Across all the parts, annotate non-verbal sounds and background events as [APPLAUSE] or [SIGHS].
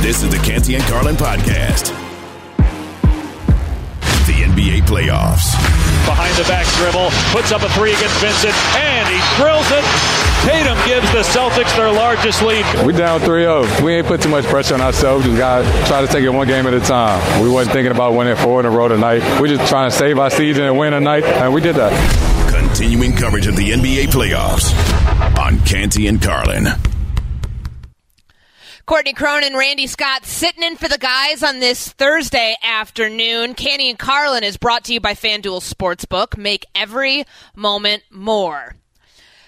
This is the Canty and Carlin podcast. The NBA playoffs. Behind the back dribble, puts up a three against Vincent, and he drills it. Tatum gives the Celtics their largest lead. We down 3-0. We ain't put too much pressure on ourselves. We got to try to take it one game at a time. We wasn't thinking about winning four in a row tonight. We just trying to save our season and win tonight, and we did that. Continuing coverage of the NBA playoffs on Canty and Carlin. Courtney Cronin, Randy Scott sitting in for the guys on this Thursday afternoon. Canty and Carlin is brought to you by FanDuel Sportsbook. Make every moment more.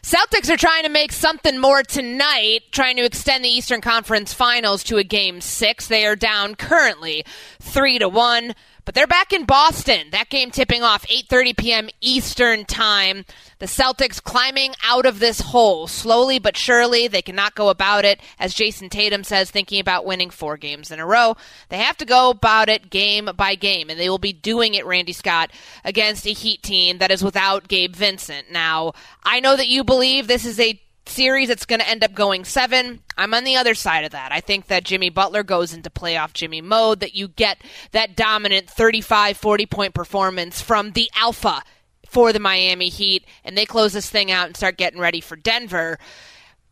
Celtics are trying to make something more tonight, trying to extend the Eastern Conference Finals to a game six. They are down currently three to one. But they're back in Boston. That game tipping off 8:30 p.m. Eastern Time. The Celtics climbing out of this hole slowly but surely. They cannot go about it as Jayson Tatum says thinking about winning 4 games in a row. They have to go about it game by game and they will be doing it Randy Scott against a Heat team that is without Gabe Vincent. Now, I know that you believe this is a series that's going to end up going seven. I'm on the other side of that. I think that Jimmy Butler goes into playoff Jimmy mode, that you get that dominant 35, 40 point performance from the alpha for the Miami Heat, and they close this thing out and start getting ready for Denver.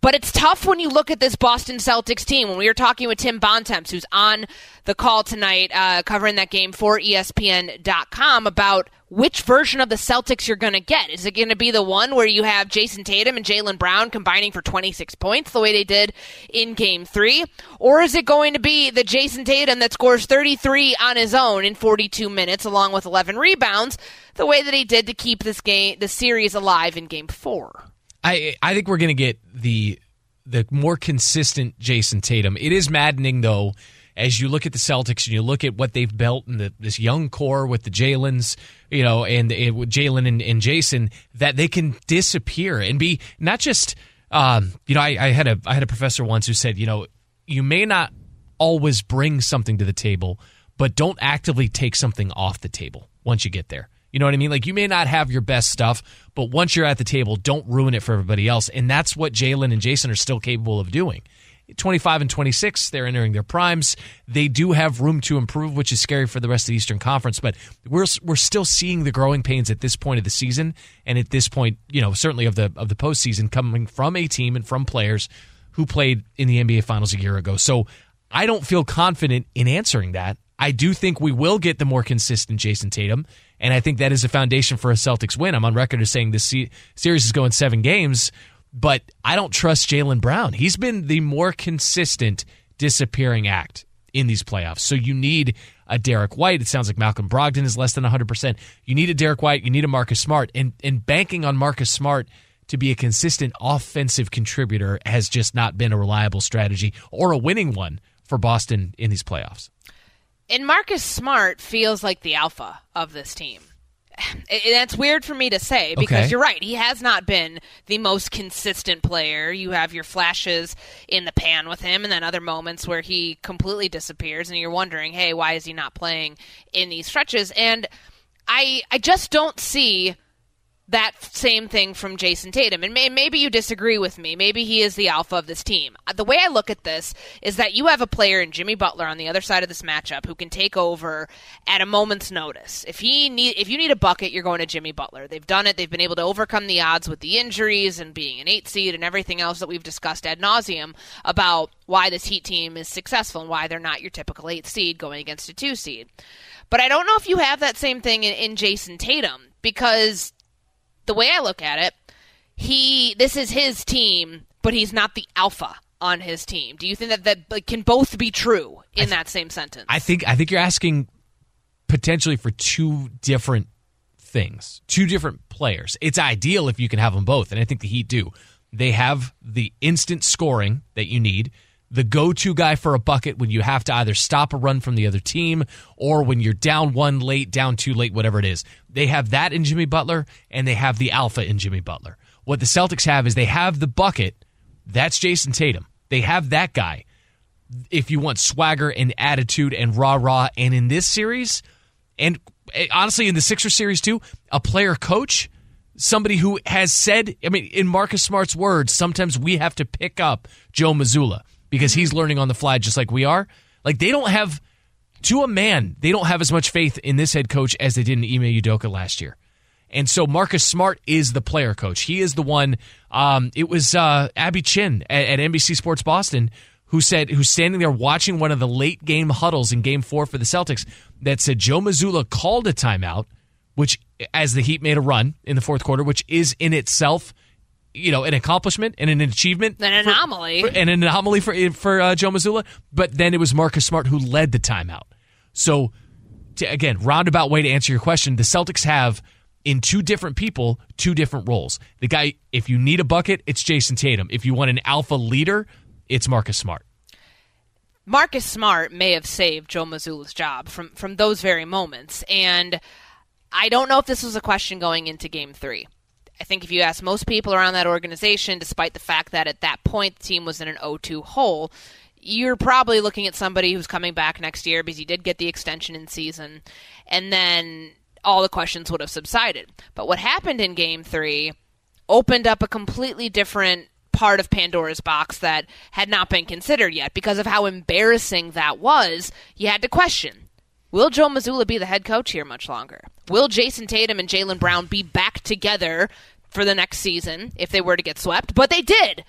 But it's tough when you look at this Boston Celtics team. When we were talking with Tim Bontemps, who's on the call tonight, uh, covering that game for ESPN.com, about which version of the Celtics you're going to get. Is it going to be the one where you have Jayson Tatum and Jaylen Brown combining for 26 points, the way they did in Game 3? Or is it going to be the Jayson Tatum that scores 33 on his own in 42 minutes, along with 11 rebounds, the way that he did to keep this game, the series alive in Game 4? I I think we're going to get the the more consistent Jayson Tatum. It is maddening though as you look at the Celtics and you look at what they've built in the, this young core with the Jaylen's, you know, and, and Jaylen and, and, Jayson, that they can disappear and be not just, um, you know, I, I had a I had a professor once who said, you know, you may not always bring something to the table, but don't actively take something off the table once you get there. You know what I mean? Like you may not have your best stuff, but once you're at the table, don't ruin it for everybody else. And that's what Jaylen and Jayson are still capable of doing. 25 and 26, they're entering their primes. They do have room to improve, which is scary for the rest of the Eastern Conference, but we're we're still seeing the growing pains at this point of the season and at this point, you know, certainly of the of the postseason coming from a team and from players who played in the NBA finals a year ago. So I don't feel confident in answering that. I do think we will get the more consistent Jayson Tatum. And I think that is a foundation for a Celtics win. I'm on record as saying this series is going seven games, but I don't trust Jaylen Brown. He's been the more consistent disappearing act in these playoffs. So you need a Derrick White. It sounds like Malcolm Brogdon is less than 100%. You need a Derrick White. You need a Marcus Smart. And, and banking on Marcus Smart to be a consistent offensive contributor has just not been a reliable strategy or a winning one for Boston in these playoffs. And Marcus Smart feels like the alpha of this team. [SIGHS] And that's weird for me to say because okay. you're right. He has not been the most consistent player. You have your flashes in the pan with him, and then other moments where he completely disappears, and you're wondering, hey, why is he not playing in these stretches? And I, I just don't see that same thing from Jayson Tatum. And may, maybe you disagree with me. Maybe he is the alpha of this team. Uh, the way I look at this is that you have a player in Jimmy Butler on the other side of this matchup who can take over at a moment's notice. If he need if you need a bucket, you're going to Jimmy Butler. They've done it. They've been able to overcome the odds with the injuries and being an 8 seed and everything else that we've discussed ad nauseum about why this Heat team is successful and why they're not your typical 8 seed going against a 2 seed. But I don't know if you have that same thing in, in Jayson Tatum because the way I look at it, he this is his team, but he's not the alpha on his team. Do you think that that like, can both be true in th- that same sentence? I think I think you're asking potentially for two different things, two different players. It's ideal if you can have them both, and I think the Heat do. They have the instant scoring that you need. The go-to guy for a bucket when you have to either stop a run from the other team or when you're down one late, down two late, whatever it is. They have that in Jimmy Butler and they have the alpha in Jimmy Butler. What the Celtics have is they have the bucket. That's Jayson Tatum. They have that guy. If you want swagger and attitude and rah rah, and in this series, and eh, honestly in the Sixer series too, a player coach, somebody who has said, I mean, in Marcus Smart's words, sometimes we have to pick up Joe Mazzulla because he's learning on the fly just like we are. Like they don't have, to a man, they don't have as much faith in this head coach as they did in Ime Udoka last year. And so Marcus Smart is the player coach. He is the one. Um, it was uh, Abby Chin at, at NBC Sports Boston who said, who's standing there watching one of the late game huddles in Game Four for the Celtics, that said Joe Mazzulla called a timeout, which as the Heat made a run in the fourth quarter, which is in itself. You know, an accomplishment and an achievement, An anomaly. for, for, an anomaly for for uh, Joe Mazzulla. But then it was Marcus Smart who led the timeout. So, to, again, roundabout way to answer your question, the Celtics have in two different people, two different roles. The guy, if you need a bucket, it's Jayson Tatum. If you want an alpha leader, it's Marcus Smart. Marcus Smart may have saved Joe Mazzulla's job from from those very moments, and I don't know if this was a question going into Game Three. I think if you ask most people around that organization, despite the fact that at that point the team was in an 0-2 hole, you're probably looking at somebody who's coming back next year because he did get the extension in season, and then all the questions would have subsided. But what happened in Game Three opened up a completely different part of Pandora's box that had not been considered yet because of how embarrassing that was. You had to question Will Joe Mazzulla be the head coach here much longer? Will Jayson Tatum and Jaylen Brown be back together for the next season if they were to get swept? But they did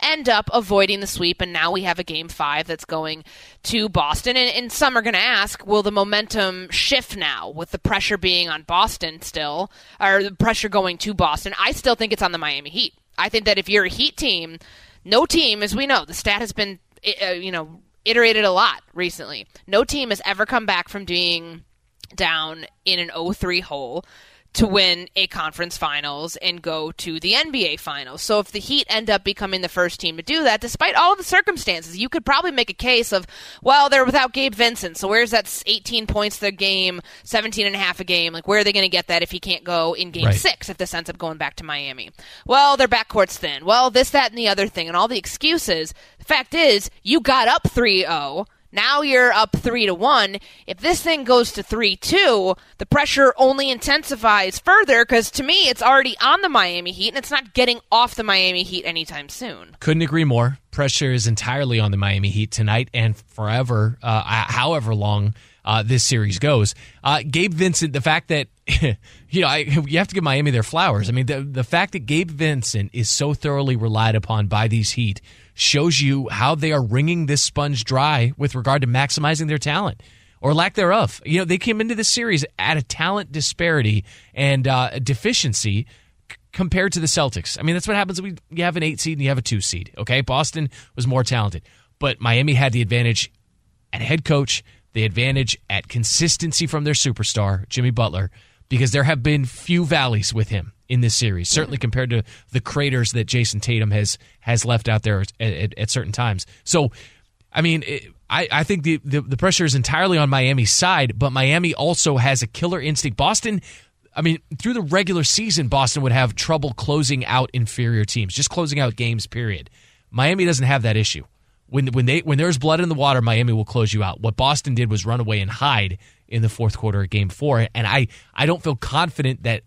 end up avoiding the sweep, and now we have a game five that's going to Boston. And, and some are going to ask, will the momentum shift now with the pressure being on Boston still, or the pressure going to Boston? I still think it's on the Miami Heat. I think that if you're a Heat team, no team, as we know, the stat has been, uh, you know, iterated a lot recently. No team has ever come back from being down in an 0-3 hole to win a conference finals and go to the NBA finals. So if the Heat end up becoming the first team to do that, despite all of the circumstances, you could probably make a case of, well, they're without Gabe Vincent. So where's that 18 points the game, 17 and a half a game? Like where are they going to get that if he can't go in game Right. 6 if this ends up going back to Miami? Well, their backcourt's thin. Well, this that and the other thing and all the excuses. The fact is, you got up 3-0 now you're up three to one. If this thing goes to three two, the pressure only intensifies further because to me it's already on the Miami Heat and it's not getting off the Miami Heat anytime soon. Couldn't agree more. Pressure is entirely on the Miami Heat tonight and forever, uh, however long uh, this series goes. Uh, Gabe Vincent, the fact that [LAUGHS] you know I, you have to give Miami their flowers. I mean, the the fact that Gabe Vincent is so thoroughly relied upon by these Heat shows you how they are wringing this sponge dry with regard to maximizing their talent or lack thereof. You know, they came into this series at a talent disparity and uh, deficiency compared to the Celtics. I mean, that's what happens when you have an eight seed and you have a two seed. Okay, Boston was more talented, but Miami had the advantage at head coach, the advantage at consistency from their superstar Jimmy Butler, because there have been few valleys with him in this series, certainly compared to the craters that Jayson Tatum has has left out there at, at, at certain times. So, I mean. It, I, I think the, the, the pressure is entirely on Miami's side, but Miami also has a killer instinct. Boston, I mean, through the regular season, Boston would have trouble closing out inferior teams, just closing out games. Period. Miami doesn't have that issue. When when they when there's blood in the water, Miami will close you out. What Boston did was run away and hide in the fourth quarter of Game Four, and I I don't feel confident that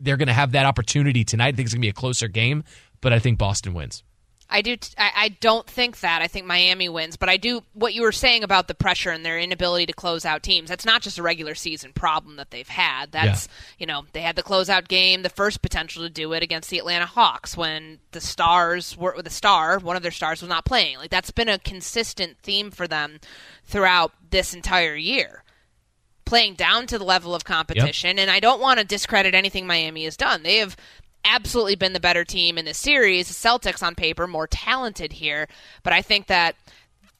they're going to have that opportunity tonight. I think it's going to be a closer game, but I think Boston wins. I do. T- I, I don't think that. I think Miami wins, but I do. What you were saying about the pressure and their inability to close out teams. That's not just a regular season problem that they've had. That's you know they had the closeout game, the first potential to do it against the Atlanta Hawks when the stars were the star, one of their stars was not playing. Like that's been a consistent theme for them throughout this entire year playing down to the level of competition. And I don't want to discredit anything Miami has done. They have absolutely been the better team in this series. The Celtics on paper more talented here, but I think that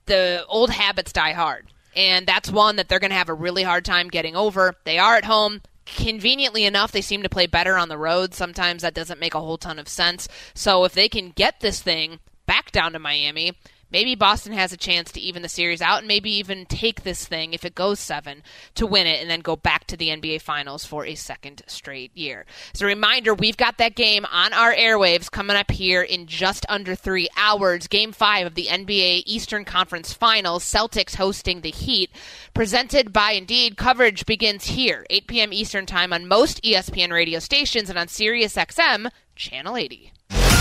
the old habits die hard. And that's one that they're going to have a really hard time getting over. They are at home. Conveniently enough, they seem to play better on the road. Sometimes that doesn't make a whole ton of sense. So if they can get this thing back down to Miami, maybe Boston has a chance to even the series out and maybe even take this thing if it goes seven to win it and then go back to the NBA Finals for a second straight year. As a reminder, we've got that game on our airwaves coming up here in just under three hours. Game five of the NBA Eastern Conference Finals, Celtics hosting the Heat, presented by Indeed. Coverage begins here, 8 p.m. Eastern Time on most ESPN radio stations and on SiriusXM Channel 80.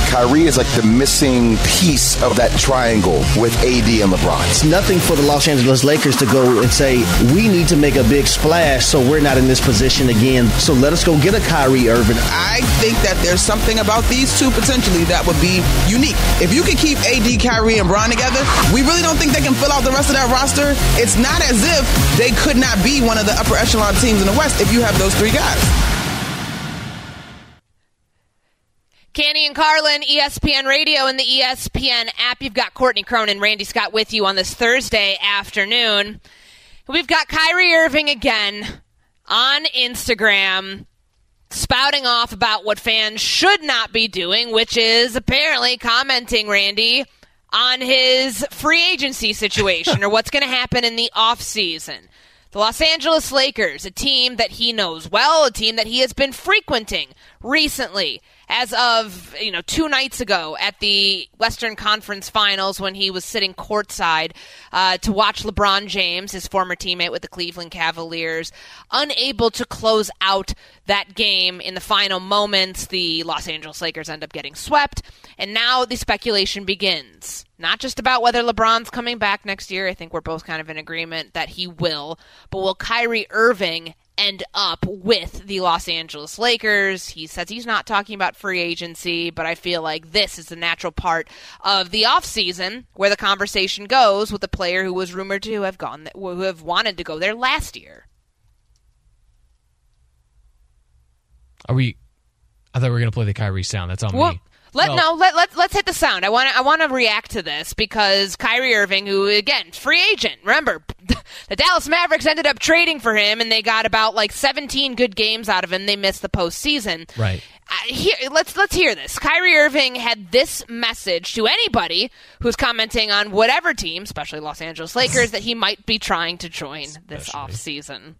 Kyrie is like the missing piece of that triangle with AD and LeBron. It's nothing for the Los Angeles Lakers to go and say, we need to make a big splash so we're not in this position again. So let us go get a Kyrie Irving. I think that there's something about these two potentially that would be unique. If you could keep AD, Kyrie, and Bron together, we really don't think they can fill out the rest of that roster. It's not as if they could not be one of the upper echelon teams in the West if you have those three guys. Canty and Carlin, ESPN Radio and the ESPN app. You've got Courtney Cronin, Randy Scott with you on this Thursday afternoon. We've got Kyrie Irving again on Instagram spouting off about what fans should not be doing, which is apparently commenting, Randy, on his free agency situation [LAUGHS] or what's going to happen in the offseason. The Los Angeles Lakers, a team that he knows well, a team that he has been frequenting recently, as of you know two nights ago at the Western Conference Finals when he was sitting courtside uh, to watch LeBron James, his former teammate with the Cleveland Cavaliers, unable to close out that game in the final moments. The Los Angeles Lakers end up getting swept, and now the speculation begins. Not just about whether LeBron's coming back next year. I think we're both kind of in agreement that he will. But will Kyrie Irving end up with the Los Angeles Lakers. He says he's not talking about free agency, but I feel like this is the natural part of the offseason where the conversation goes with a player who was rumored to have gone who have wanted to go there last year. Are we I thought we were going to play the Kyrie sound. That's on well, me. Let no, let let let's hit the sound. I want to I want to react to this because Kyrie Irving, who again free agent, remember [LAUGHS] the Dallas Mavericks ended up trading for him, and they got about like 17 good games out of him. They missed the postseason. Right. Here, let's let's hear this. Kyrie Irving had this message to anybody who's commenting on whatever team, especially Los Angeles Lakers, that he might be trying to join this off offseason.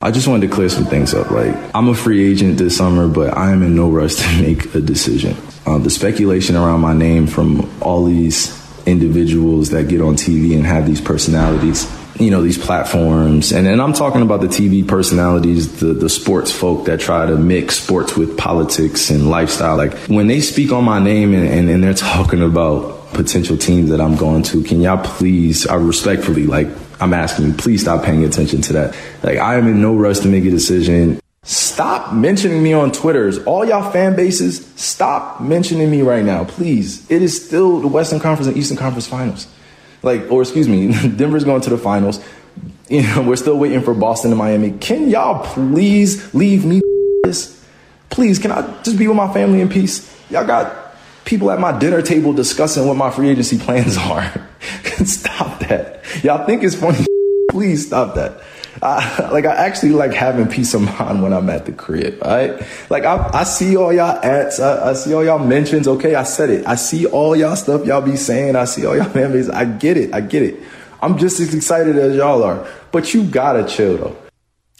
I just wanted to clear some things up. Like, I'm a free agent this summer, but I am in no rush [LAUGHS] to make a decision. Uh, the speculation around my name from all these individuals that get on TV and have these personalities, you know, these platforms. And, and I'm talking about the TV personalities, the, the sports folk that try to mix sports with politics and lifestyle. Like, when they speak on my name and, and, and they're [LAUGHS] talking about potential teams that I'm going to, can y'all please, I respectfully, like, I'm asking you, please stop paying attention to that. Like, I am in no rush to make a decision. Stop mentioning me on Twitters. All y'all fan bases, stop mentioning me right now, please. It is still the Western Conference and Eastern Conference finals. Like, or excuse me, [LAUGHS] Denver's going to the finals. You know, we're still waiting for Boston and Miami. Can y'all please leave me [LAUGHS] this? Please, can I just be with my family in peace? Y'all got people at my dinner table discussing what my free agency [LAUGHS] plans are. [LAUGHS] stop that. Y'all think it's funny? [LAUGHS] Please stop that. I, like I actually like having peace of mind when I'm at the crib. Right? Like I, I see all y'all ads. I, I, see all y'all mentions. Okay, I said it. I see all y'all stuff y'all be saying. I see all y'all [LAUGHS] memories. I get it. I get it. I'm just as excited as y'all are. But you gotta chill though.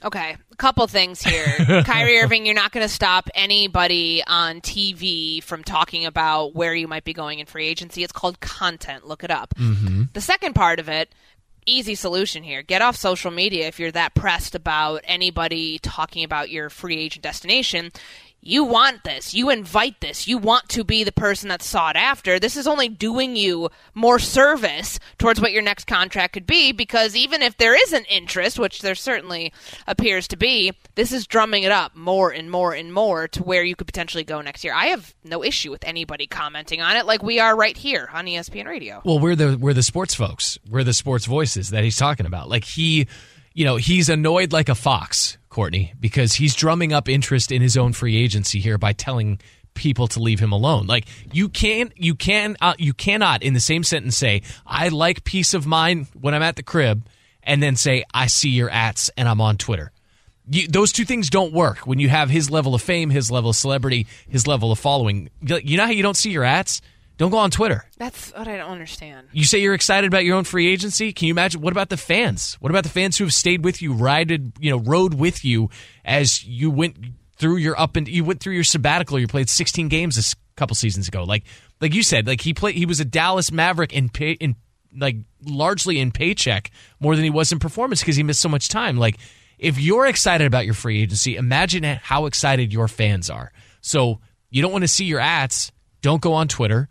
Okay, couple things here. [LAUGHS] Kyrie Irving, you're not going to stop anybody on TV from talking about where you might be going in free agency. It's called content. Look it up. Mm-hmm. The second part of it, easy solution here. Get off social media if you're that pressed about anybody talking about your free agent destination you want this. You invite this. You want to be the person that's sought after. This is only doing you more service towards what your next contract could be because even if there is an interest, which there certainly appears to be, this is drumming it up more and more and more to where you could potentially go next year. I have no issue with anybody commenting on it like we are right here on ESPN Radio. Well, we're the we're the sports folks. We're the sports voices that he's talking about. Like he you know, he's annoyed like a fox, Courtney, because he's drumming up interest in his own free agency here by telling people to leave him alone. Like you can't, you can, uh, you cannot in the same sentence say, "I like peace of mind when I'm at the crib," and then say, "I see your ats and I'm on Twitter." You, those two things don't work when you have his level of fame, his level of celebrity, his level of following. You know how you don't see your ats Don't go on Twitter. That's what I don't understand. You say you're excited about your own free agency. Can you imagine? What about the fans? What about the fans who have stayed with you, rided, you know, rode with you as you went through your up and you went through your sabbatical. You played 16 games a couple seasons ago. Like, like you said, like he played. He was a Dallas Maverick in pay in like largely in paycheck more than he was in performance because he missed so much time. Like, if you're excited about your free agency, imagine how excited your fans are. So you don't want to see your ads. Don't go on Twitter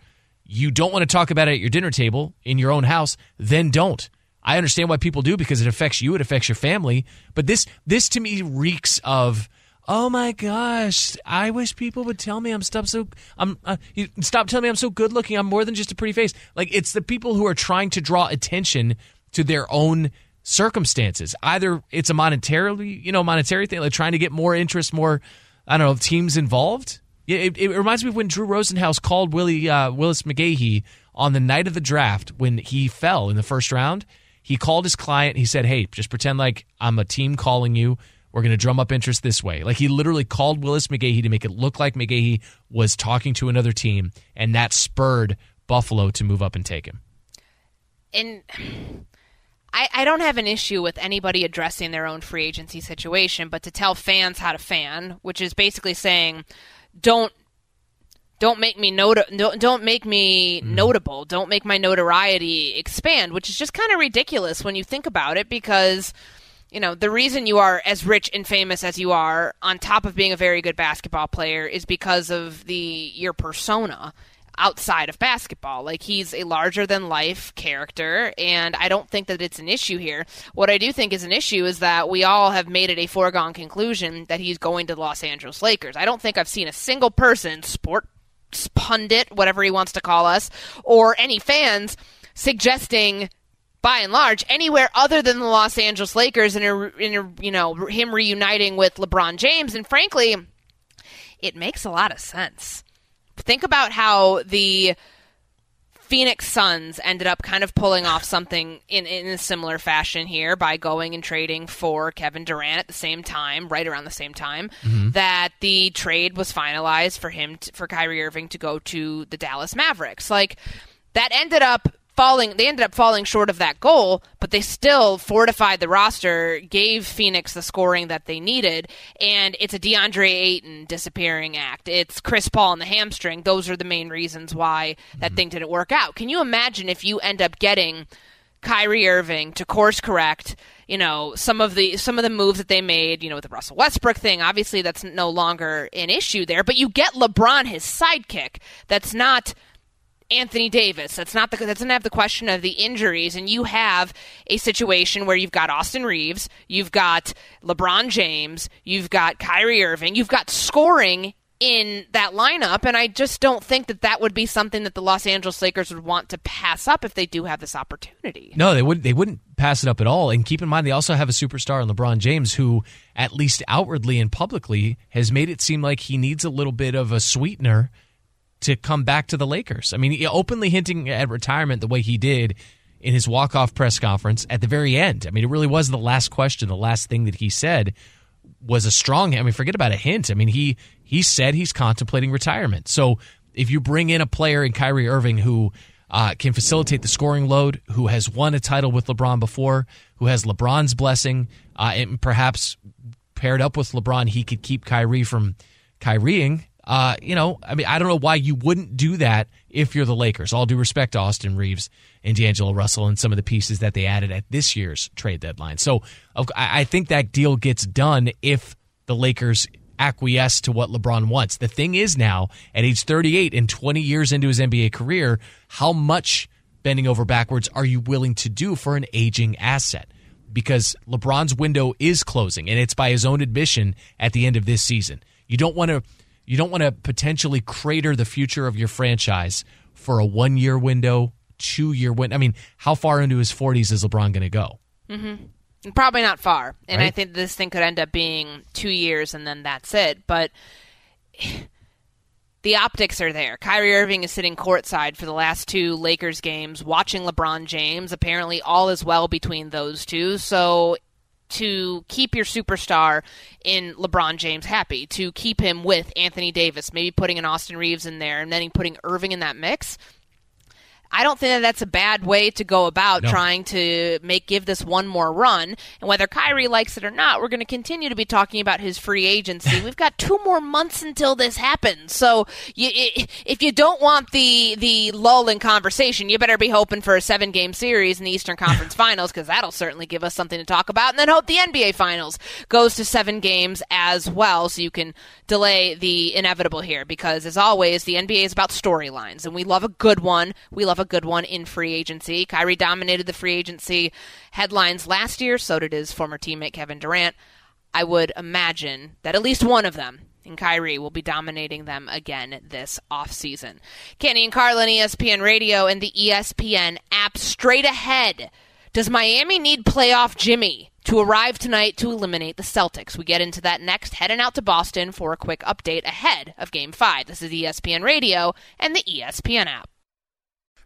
you don't want to talk about it at your dinner table in your own house, then don't. I understand why people do because it affects you, it affects your family. But this this to me reeks of oh my gosh, I wish people would tell me I'm stop so I'm uh, stop telling me I'm so good looking. I'm more than just a pretty face. Like it's the people who are trying to draw attention to their own circumstances. Either it's a monetarily, you know, monetary thing, like trying to get more interest, more I don't know, teams involved it, it, reminds me of when Drew Rosenhaus called Willie uh, Willis McGahee on the night of the draft when he fell in the first round. He called his client. He said, "Hey, just pretend like I'm a team calling you. We're going to drum up interest this way." Like he literally called Willis McGahee to make it look like McGahee was talking to another team, and that spurred Buffalo to move up and take him. And [SIGHS] I, I don't have an issue with anybody addressing their own free agency situation, but to tell fans how to fan, which is basically saying don't don't make me not- don't, don't make me mm. notable don't make my notoriety expand which is just kind of ridiculous when you think about it because you know the reason you are as rich and famous as you are on top of being a very good basketball player is because of the your persona outside of basketball. Like he's a larger than life character, and I don't think that it's an issue here. What I do think is an issue is that we all have made it a foregone conclusion that he's going to the Los Angeles Lakers. I don't think I've seen a single person, sport pundit, whatever he wants to call us, or any fans suggesting by and large anywhere other than the Los Angeles Lakers and in you know him reuniting with LeBron James and frankly it makes a lot of sense think about how the Phoenix Suns ended up kind of pulling off something in, in a similar fashion here by going and trading for Kevin Durant at the same time, right around the same time mm-hmm. that the trade was finalized for him to, for Kyrie Irving to go to the Dallas Mavericks. Like that ended up falling they ended up falling short of that goal, but they still fortified the roster, gave Phoenix the scoring that they needed, and it's a DeAndre Ayton disappearing act. It's Chris Paul and the hamstring. Those are the main reasons why that mm-hmm. thing didn't work out. Can you imagine if you end up getting Kyrie Irving to course correct, you know, some of the some of the moves that they made, you know, with the Russell Westbrook thing, obviously that's no longer an issue there, but you get LeBron his sidekick. That's not Anthony Davis. That's not the that doesn't have the question of the injuries, and you have a situation where you've got Austin Reaves, you've got LeBron James, you've got Kyrie Irving, you've got scoring in that lineup, and I just don't think that that would be something that the Los Angeles Lakers would want to pass up if they do have this opportunity. No, they wouldn't. They wouldn't pass it up at all. And keep in mind, they also have a superstar in LeBron James, who, at least outwardly and publicly, has made it seem like he needs a little bit of a sweetener to come back to the Lakers. I mean, openly hinting at retirement the way he did in his walk-off press conference at the very end. I mean, it really was the last question, the last thing that he said was a strong. I mean, forget about a hint. I mean, he he said he's contemplating retirement. So if you bring in a player in Kyrie Irving who uh, can facilitate the scoring load, who has won a title with LeBron before, who has LeBron's blessing, uh, and perhaps paired up with LeBron, he could keep Kyrie from Kyrieing uh, you know, I mean, I don't know why you wouldn't do that if you're the Lakers. All due respect to Austin Reaves and D'Angelo Russell and some of the pieces that they added at this year's trade deadline. So I think that deal gets done if the Lakers acquiesce to what LeBron wants. The thing is now, at age 38 and 20 years into his NBA career, how much bending over backwards are you willing to do for an aging asset? Because LeBron's window is closing, and it's by his own admission at the end of this season. You don't want to you don't want to potentially crater the future of your franchise for a one year window, two year window. I mean, how far into his 40s is LeBron going to go? Mm-hmm. Probably not far. And right? I think this thing could end up being two years and then that's it. But [SIGHS] the optics are there. Kyrie Irving is sitting courtside for the last two Lakers games, watching LeBron James. Apparently, all is well between those two. So to keep your superstar in LeBron James happy, to keep him with Anthony Davis, maybe putting an Austin Reaves in there and then putting Irving in that mix. I don't think that that's a bad way to go about no. trying to make give this one more run. And whether Kyrie likes it or not, we're going to continue to be talking about his free agency. [LAUGHS] We've got two more months until this happens. So you, if you don't want the the lull in conversation, you better be hoping for a seven game series in the Eastern [LAUGHS] Conference Finals because that'll certainly give us something to talk about. And then hope the NBA Finals goes to seven games as well, so you can delay the inevitable here. Because as always, the NBA is about storylines, and we love a good one. We love a good one in free agency. Kyrie dominated the free agency headlines last year, so did his former teammate Kevin Durant. I would imagine that at least one of them and Kyrie will be dominating them again this offseason. Canty and Carlin, ESPN Radio, and the ESPN app straight ahead. Does Miami need playoff Jimmy to arrive tonight to eliminate the Celtics? We get into that next, heading out to Boston for a quick update ahead of Game 5. This is ESPN Radio and the ESPN app.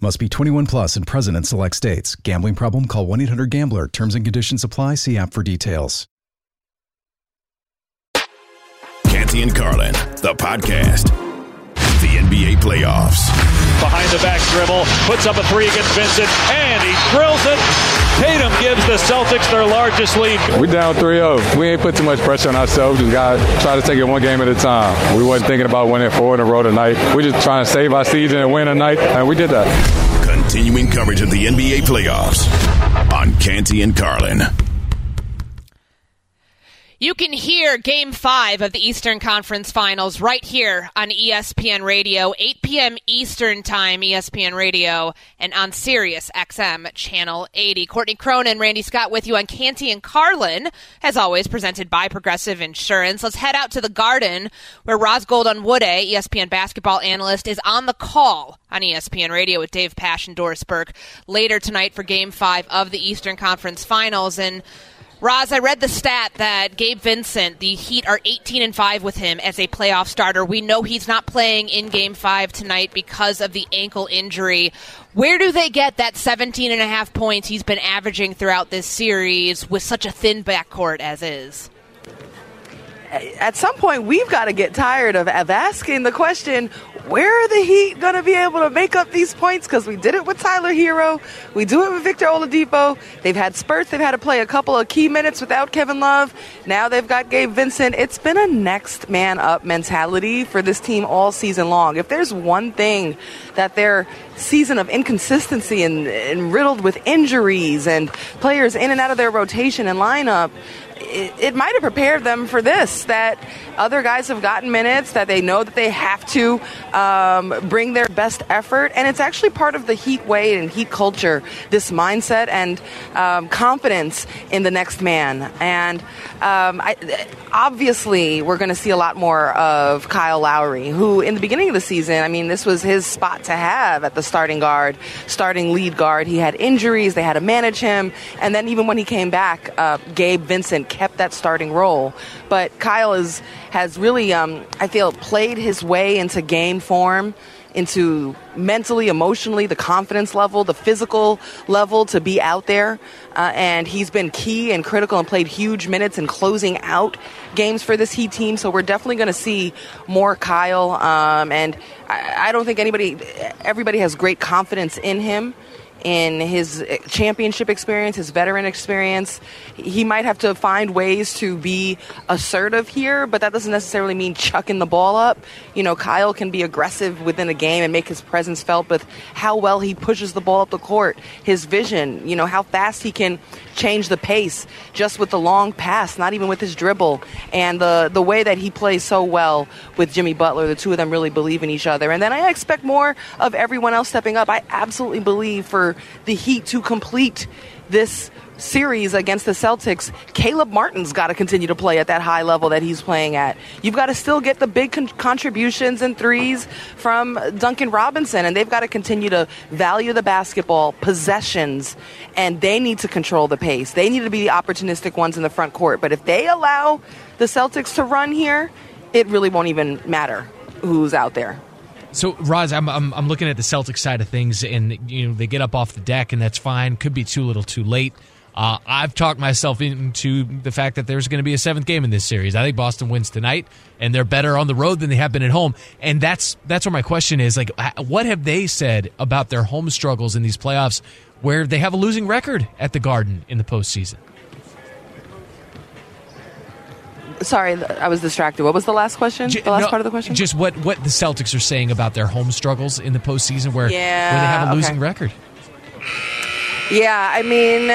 Must be 21 plus and present in select states. Gambling problem? Call 1 800 GAMBLER. Terms and conditions apply. See app for details. Canty and Carlin, the podcast. The NBA playoffs. Behind the back dribble, puts up a three against Vincent, and he drills it. Tatum gives the Celtics their largest lead. We're down 3-0. We ain't put too much pressure on ourselves. Just got to try to take it one game at a time. We wasn't thinking about winning four in a row tonight. We're just trying to save our season and win tonight, and we did that. Continuing coverage of the NBA playoffs on Canty and Carlin. You can hear Game 5 of the Eastern Conference Finals right here on ESPN Radio, 8 p.m. Eastern Time, ESPN Radio, and on Sirius XM Channel 80. Courtney Cronin, Randy Scott with you on Canty and Carlin, as always, presented by Progressive Insurance. Let's head out to the Garden, where Ros Gold-Onwude, ESPN basketball analyst, is on the call on ESPN Radio with Dave Pasch and Doris Burke later tonight for Game 5 of the Eastern Conference Finals. And Ros, I read the stat that Gabe Vincent, the Heat are 18 and 5 with him as a playoff starter. We know he's not playing in game 5 tonight because of the ankle injury. Where do they get that 17 and a half points he's been averaging throughout this series with such a thin backcourt as is? At some point, we've got to get tired of, of asking the question where are the Heat going to be able to make up these points? Because we did it with Tyler Herro. we do it with Victor Oladipo. They've had spurts. They've had to play a couple of key minutes without Kevin Love. Now they've got Gabe Vincent. It's been a next man up mentality for this team all season long. If there's one thing that their season of inconsistency and, and riddled with injuries and players in and out of their rotation and lineup it, it might have prepared them for this that other guys have gotten minutes that they know that they have to um, bring their best effort. And it's actually part of the heat way and heat culture this mindset and um, confidence in the next man. And um, I, obviously we're going to see a lot more of Kyle Lowry who in the beginning of the season I mean this was his spot to have at the starting guard starting lead guard. He had injuries they had to manage him. And then even when he came back uh, Gabe Vincent kept that starting role. But Kyle is, has really, um, I feel, played his way into game form into mentally, emotionally, the confidence level, the physical level to be out there. Uh, and he's been key and critical and played huge minutes in closing out games for this Heat team. So we're definitely going to see more Kyle. Um, and I, I don't think anybody, everybody has great confidence in him in his eh, championship experience, his veteran experience. He might have to find ways to be assertive here, but that doesn't necessarily mean chucking the ball up. You know, Kyle can be aggressive within a game and make his presence felt with how well he pushes the ball up the court, his vision, you know, how fast he can change the pace just with the long pass, not even with his dribble, and the, the way that he plays so well with Jimmy Butler. The two of them really believe in each other. And then I expect more of everyone else stepping up. I absolutely believe for the Heat to complete this series against the Celtics, Caleb Martin's got to continue to play at that high level that he's playing at. You've got to still get the big con- contributions and threes from Duncan Robinson, and they've got to continue to value the basketball, possessions, and they need to control the pace. They need to be the opportunistic ones in the front court. But if they allow the Celtics to run here, it really won't even matter who's out there. So, Ros, I'm, I'm, I'm looking at the Celtics side of things, and you know they get up off the deck, and that's fine. Could be too little, too late. Uh, I've talked myself into the fact that there's going to be a seventh game in this series. I think Boston wins tonight, and they're better on the road than they have been at home. And that's that's where my question is: like, what have they said about their home struggles in these playoffs, where they have a losing record at the Garden in the postseason? Sorry, I was distracted. What was the last question? The last no, part of the question? Just what what the Celtics are saying about their home struggles in the postseason, where yeah, where they have a losing okay. record. Yeah, I mean,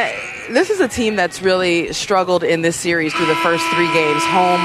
this is a team that's really struggled in this series through the first three games, home,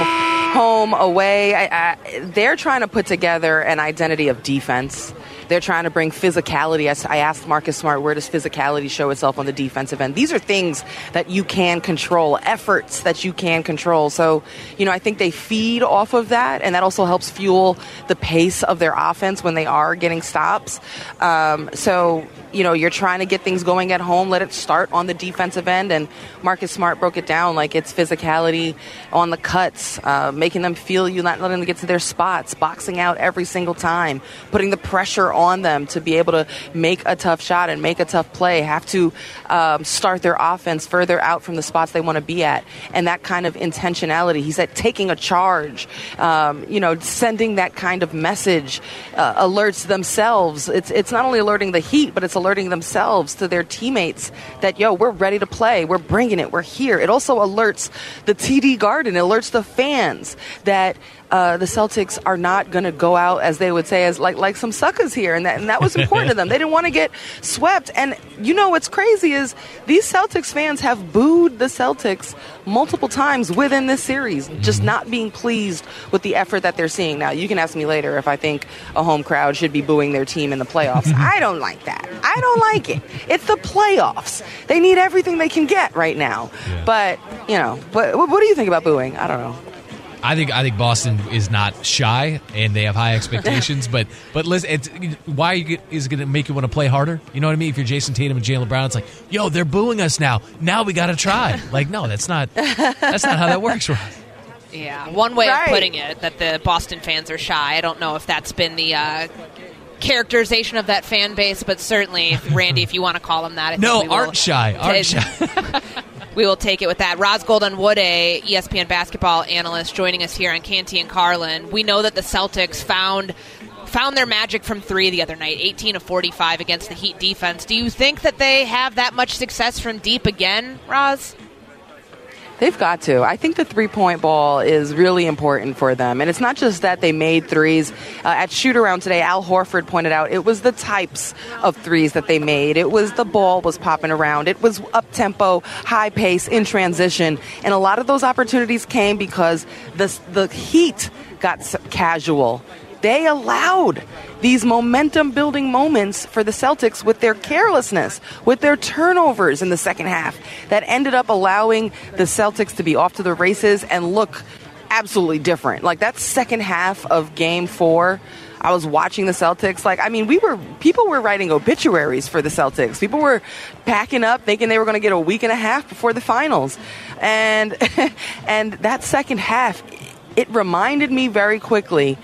home, away. I, I, they're trying to put together an identity of defense. They're trying to bring physicality. I asked Marcus Smart, where does physicality show itself on the defensive end? These are things that you can control, efforts that you can control. So, you know, I think they feed off of that, and that also helps fuel the pace of their offense when they are getting stops. Um, so, you know, you're trying to get things going at home. Let it start on the defensive end. And Marcus Smart broke it down like it's physicality on the cuts, uh, making them feel you, not letting them get to their spots, boxing out every single time, putting the pressure on them to be able to make a tough shot and make a tough play, have to um, start their offense further out from the spots they want to be at. And that kind of intentionality. He said taking a charge, um, you know, sending that kind of message uh, alerts themselves. It's, it's not only alerting the Heat, but it's alerting themselves to their teammates that, yo, we're ready to play. We're bringing it. We're here. It also alerts the TD Garden. It alerts the fans that uh, the Celtics are not going to go out, as they would say, as like like some suckers here, and that and that was important to them. They didn't want to get swept. And you know what's crazy is these Celtics fans have booed the Celtics multiple times within this series, just not being pleased with the effort that they're seeing. Now, you can ask me later if I think a home crowd should be booing their team in the playoffs. [LAUGHS] I don't like that. I don't like it. It's the playoffs. They need everything they can get right now. Yeah. But you know, what, what do you think about booing? I don't know. I think I think Boston is not shy and they have high expectations, [LAUGHS] but but listen, it's, why is it going to make you want to play harder? You know what I mean? If you're Jayson Tatum and Jaylen Brown, it's like, yo, they're booing us now. Now we got to try. [LAUGHS] Like, no, that's not that's not how that works, right? Yeah, one way Right. of putting it that the Boston fans are shy. I don't know if that's been the uh, characterization of that fan base, but certainly, Randy, if you want to call them that, I think No, we will aren't shy, aren't ta- [LAUGHS] shy. We will take it with that. Ros Gold-Onwude ESPN basketball analyst, joining us here on Canty and Carlin. We know that the Celtics found found their magic from three the other night, 18 of 45 against the Heat defense. Do you think that they have that much success from deep again, Ros? They've got to. I think the three point ball is really important for them. And it's not just that they made threes. Uh, at shoot around today, Al Horford pointed out it was the types of threes that they made. It was the ball was popping around, it was up tempo, high pace, in transition. And a lot of those opportunities came because the, the Heat got casual. They allowed these momentum building moments for the Celtics with their carelessness, with their turnovers in the second half that ended up allowing the Celtics to be off to the races and look absolutely different. Like that second half of game four. I was watching the Celtics. Like, I mean, we were people were writing obituaries for the Celtics. People were packing up, thinking they were going to get a week and a half before the finals, and [LAUGHS] and that second half, it reminded me very quickly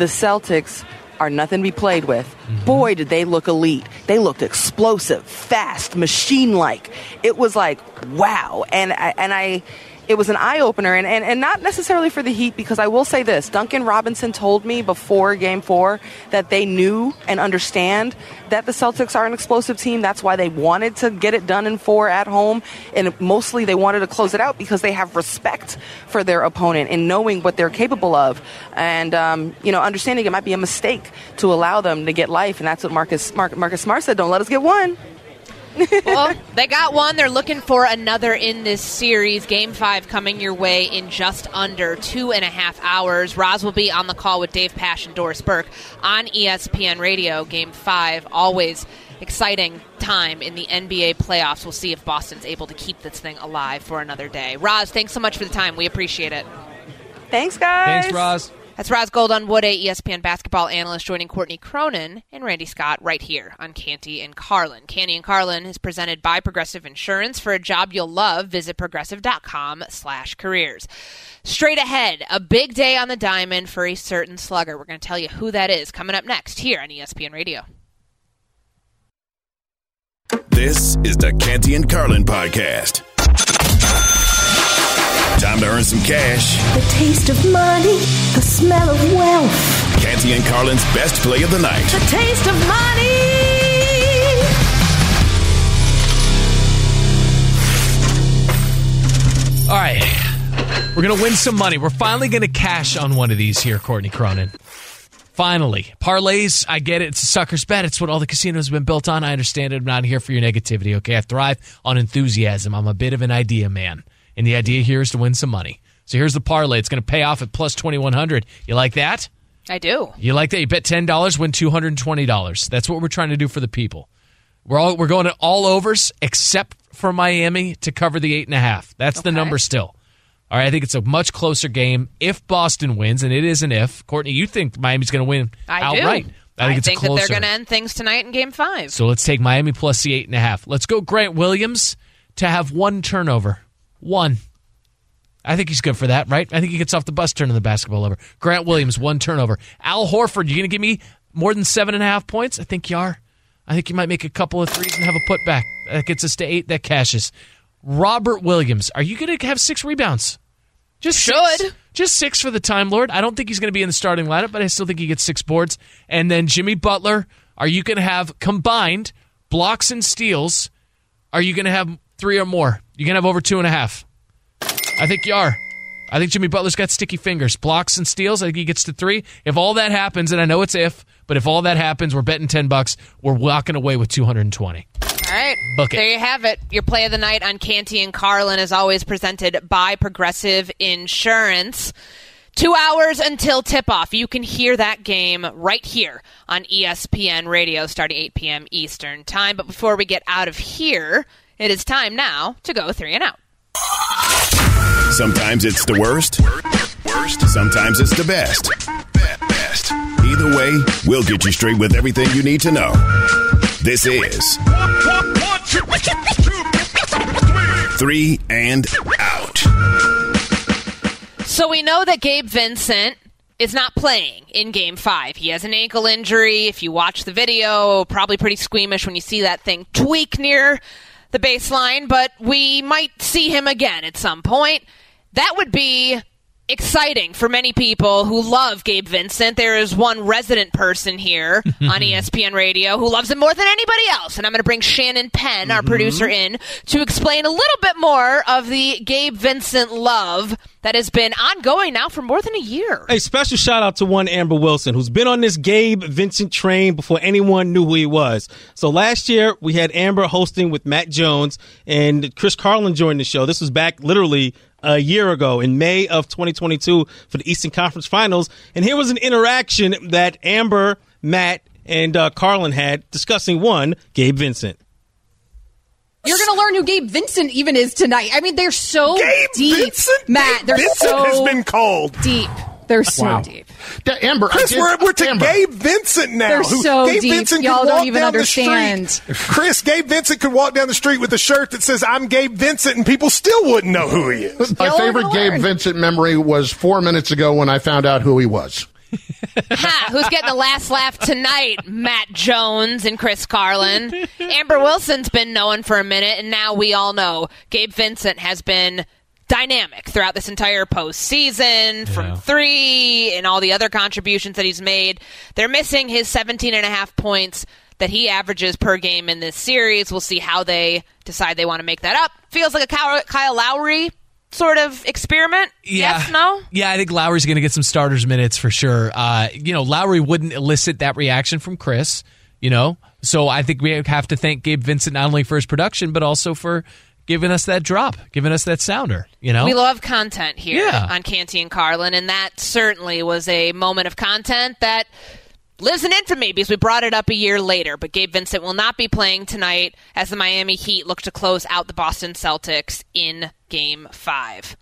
the Celtics are nothing to be played with. Mm-hmm. Boy, did they look elite. They looked explosive, fast, machine like. It was like, wow. And I, and I it was an eye opener, and, and, and not necessarily for the Heat, because I will say this Duncan Robinson told me before game four that they knew and understand that the Celtics are an explosive team. That's why they wanted to get it done in four at home, and mostly they wanted to close it out because they have respect for their opponent and knowing what they're capable of, and um, you know, understanding it might be a mistake to allow them to get life, and that's what Marcus Marcus Smart said. Don't let us get one well, they got one. They're looking for another in this series. Game five coming your way in just under two and a half hours. Ros will be on the call with Dave Pasch and Doris Burke on ESPN Radio. Game five, always exciting time in the NBA playoffs. We'll see if Boston's able to keep this thing alive for another day. Ros, thanks so much for the time. We appreciate it. Thanks, guys. Thanks, Ros. That's Ros Gold-Onwude, a ESPN basketball analyst, joining Courtney Cronin and Randy Scott right here on Canty and Carlin. Canty and Carlin is presented by Progressive Insurance. For a job you'll love, visit progressive.com slash careers. Straight ahead, a big day on the diamond for a certain slugger. We're going to tell you who that is coming up next here on ESPN Radio. This is the Canty and Carlin podcast. Time to earn some cash. The taste of money, the smell of wealth. Canty and Carlin's best play of the night. The taste of money. All right. We're going to win some money. We're finally going to cash on one of these here, Courtney Cronin. Finally. Parlays, I get it. It's a sucker's bet. It's what all the casinos have been built on. I understand it. I'm not here for your negativity, okay? I thrive on enthusiasm. I'm a bit of an idea man. And the idea here is to win some money. So here's the parlay. It's going to pay off at plus 2100. You like that? I do. You like that? You bet $10, win $220. That's what we're trying to do for the people. We're all we're going to all overs except for Miami to cover the eight and a half. That's okay. the number still. All right, I think it's a much closer game if Boston wins, and it is an if. Courtney, you think Miami's going to win I outright? Do. I think, I it's think closer. that they're going to end things tonight in Game Five. So let's take Miami plus the eight and a half. Let's go Grant Williams to have one turnover. One. I think he's good for that, right? I think he gets off the bus turning the basketball over. Grant Williams, one turnover. Al Horford, you going to give me more than seven and a half points? I think you are. I think you might make a couple of threes and have a putback. That gets us to eight. That cashes. Robert Williams, are you going to have six rebounds? Just should. Six, just six for the Time Lord. I don't think he's going to be in the starting lineup, but I still think he gets six boards. And then Jimmy Butler, are you going to have combined blocks and steals? Are you going to have three or more? You to have over two and a half? I think you are. I think Jimmy Butler's got sticky fingers. Blocks and steals, I think he gets to three. If all that happens, and I know it's if, but if all that happens, we're betting 10 bucks. We're walking away with 220. All right. Book it. There you have it. Your play of the night on Canty and Carlin is always presented by Progressive Insurance. Two hours until tip off. You can hear that game right here on ESPN Radio starting 8 p.m. Eastern Time. But before we get out of here, it is time now to go three and out. Sometimes it's the worst. Worst. Sometimes it's the best. Best. Either way, we'll get you straight with everything you need to know. This is Three and Out. So we know that Gabe Vincent is not playing in game five. He has an ankle injury. If you watch the video, probably pretty squeamish when you see that thing tweak near the baseline, but we might see him again at some point. That would be exciting for many people who love Gabe Vincent. There is one resident person here [LAUGHS] on ESPN Radio who loves him more than anybody else. And I'm going to bring Shannon Penn, our Mhm. producer, in to explain a little bit more of the Gabe Vincent love that has been ongoing now for more than a year. A special shout out to one Amber Wilson, who's been on this Gabe Vincent train before anyone knew who he was. So last year we had Amber hosting with Matt Jones and Chris Carlin joined the show. This was back literally a year ago in May of 2022 for the Eastern Conference Finals. And here was an interaction that Amber, Matt, and uh, Carlin had discussing one Gabe Vincent. You're going to learn who Gabe Vincent even is tonight. I mean, they're so deep. Vincent? Matt, Gabe they're Vincent so has been called. deep. They're so Wow. deep. Da- Amber, I Chris, did- we're, we're to Amber. Gabe Vincent now. They're who- so Gabe deep. Vincent Y'all could don't walk even down the understand. street. Chris, Gabe Vincent could walk down the street with a shirt that says "I'm Gabe Vincent" and people still wouldn't know who he is. My favorite Gabe Vincent memory was four minutes ago when I found out who he was. Ha, who's getting the last laugh tonight? Matt Jones and Chris Carlin. Amber Wilson's been known for a minute, and now we all know Gabe Vincent has been dynamic throughout this entire postseason from three and all the other contributions that he's made. They're missing his 17 and a half points that he averages per game in this series. We'll see how they decide they want to make that up. Feels like a Kyle, Kyle Lowry sort of experiment. Yeah. Yes, no? Yeah, I think Lowry's going to get some starters minutes for sure. Uh, you know, Lowry wouldn't elicit that reaction from Chris, you know? So I think we have to thank Gabe Vincent not only for his production, but also for giving us that drop, giving us that sounder, you know? We love content here Yeah. on Canty and Carlin, and that certainly was a moment of content that lives in infamy because we brought it up a year later. But Gabe Vincent will not be playing tonight as the Miami Heat look to close out the Boston Celtics in Game 5.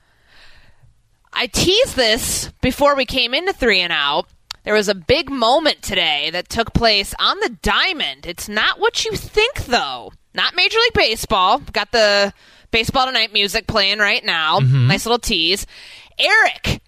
I teased this before we came into three and out. There was a big moment today that took place on the diamond. It's not what you think, though. Not Major League Baseball. Got the baseball tonight music playing right now. Mhm. Nice little tease. Eric,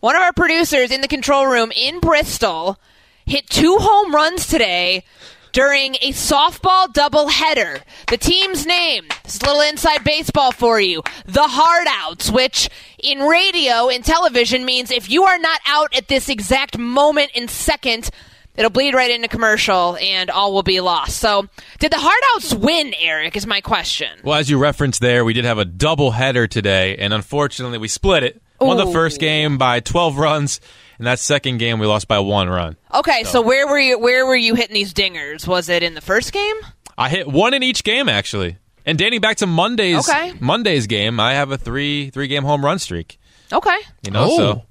one of our producers in the control room in Bristol, hit two home runs today during a softball doubleheader. The team's name, this is a little inside baseball for you, the hard outs, which in radio and television means if you are not out at this exact moment in second, it'll bleed right into commercial and all will be lost. So, did the hard outs win, Eric? Is my question. Well, as you referenced there, we did have a double header today, and unfortunately, we split it. Won the first game by 12 runs, and that second game we lost by one run. Okay, so where were you? Where were you hitting these dingers? Was it in the first game? I hit one in each game actually, and dating back to Monday's Okay. Monday's game, I have a three three game home run streak. Okay. You know, Oh. so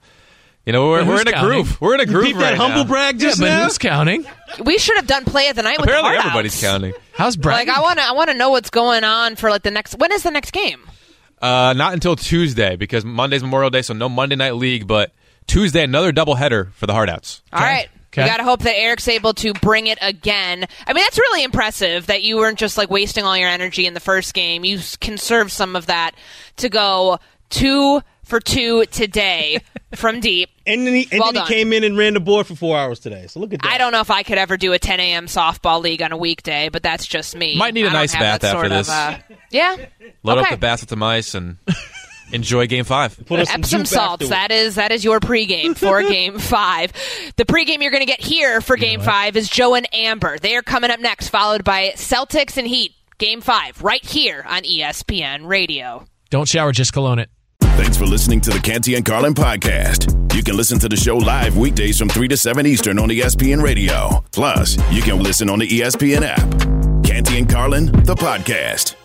you know we're, we're in a counting? groove. We're in a You groove peeped that humble now. brag just yeah, but now? who's counting? We should have done play of the night with Apparently, hard everybody's outs. counting. How's Brad? Like I want to, I want to know what's going on for like the next. When is the next game? Uh, not until Tuesday because Monday's Memorial Day, so no Monday night league. But Tuesday, another double header for the hard outs. All right. Okay. We got to hope that Eric's able to bring it again. I mean, that's really impressive that you weren't just like wasting all your energy in the first game. You s- conserved some of that to go two for two today [LAUGHS] from deep. And then he, and Well then he came in and ran the board for four hours today. So look at that. I don't know if I could ever do a 10 a.m. softball league on a weekday, but that's just me. Might need a I don't nice have bath after sort of, this. uh, yeah. Load okay. up the bath with some ice and [LAUGHS] enjoy Game Five. Epsom salts. That is that is your pregame for [LAUGHS] Game Five. The pregame you're going to get here for Game Five is Joe and Amber. They are coming up next, followed by Celtics and Heat. Game Five, right here on ESPN Radio. Don't shower, just cologne it. Thanks for listening to the Canty and Carlin podcast. You can listen to the show live weekdays from 3 to 7 Eastern on ESPN Radio. Plus, you can listen on the ESPN app. Canty and Carlin, the podcast.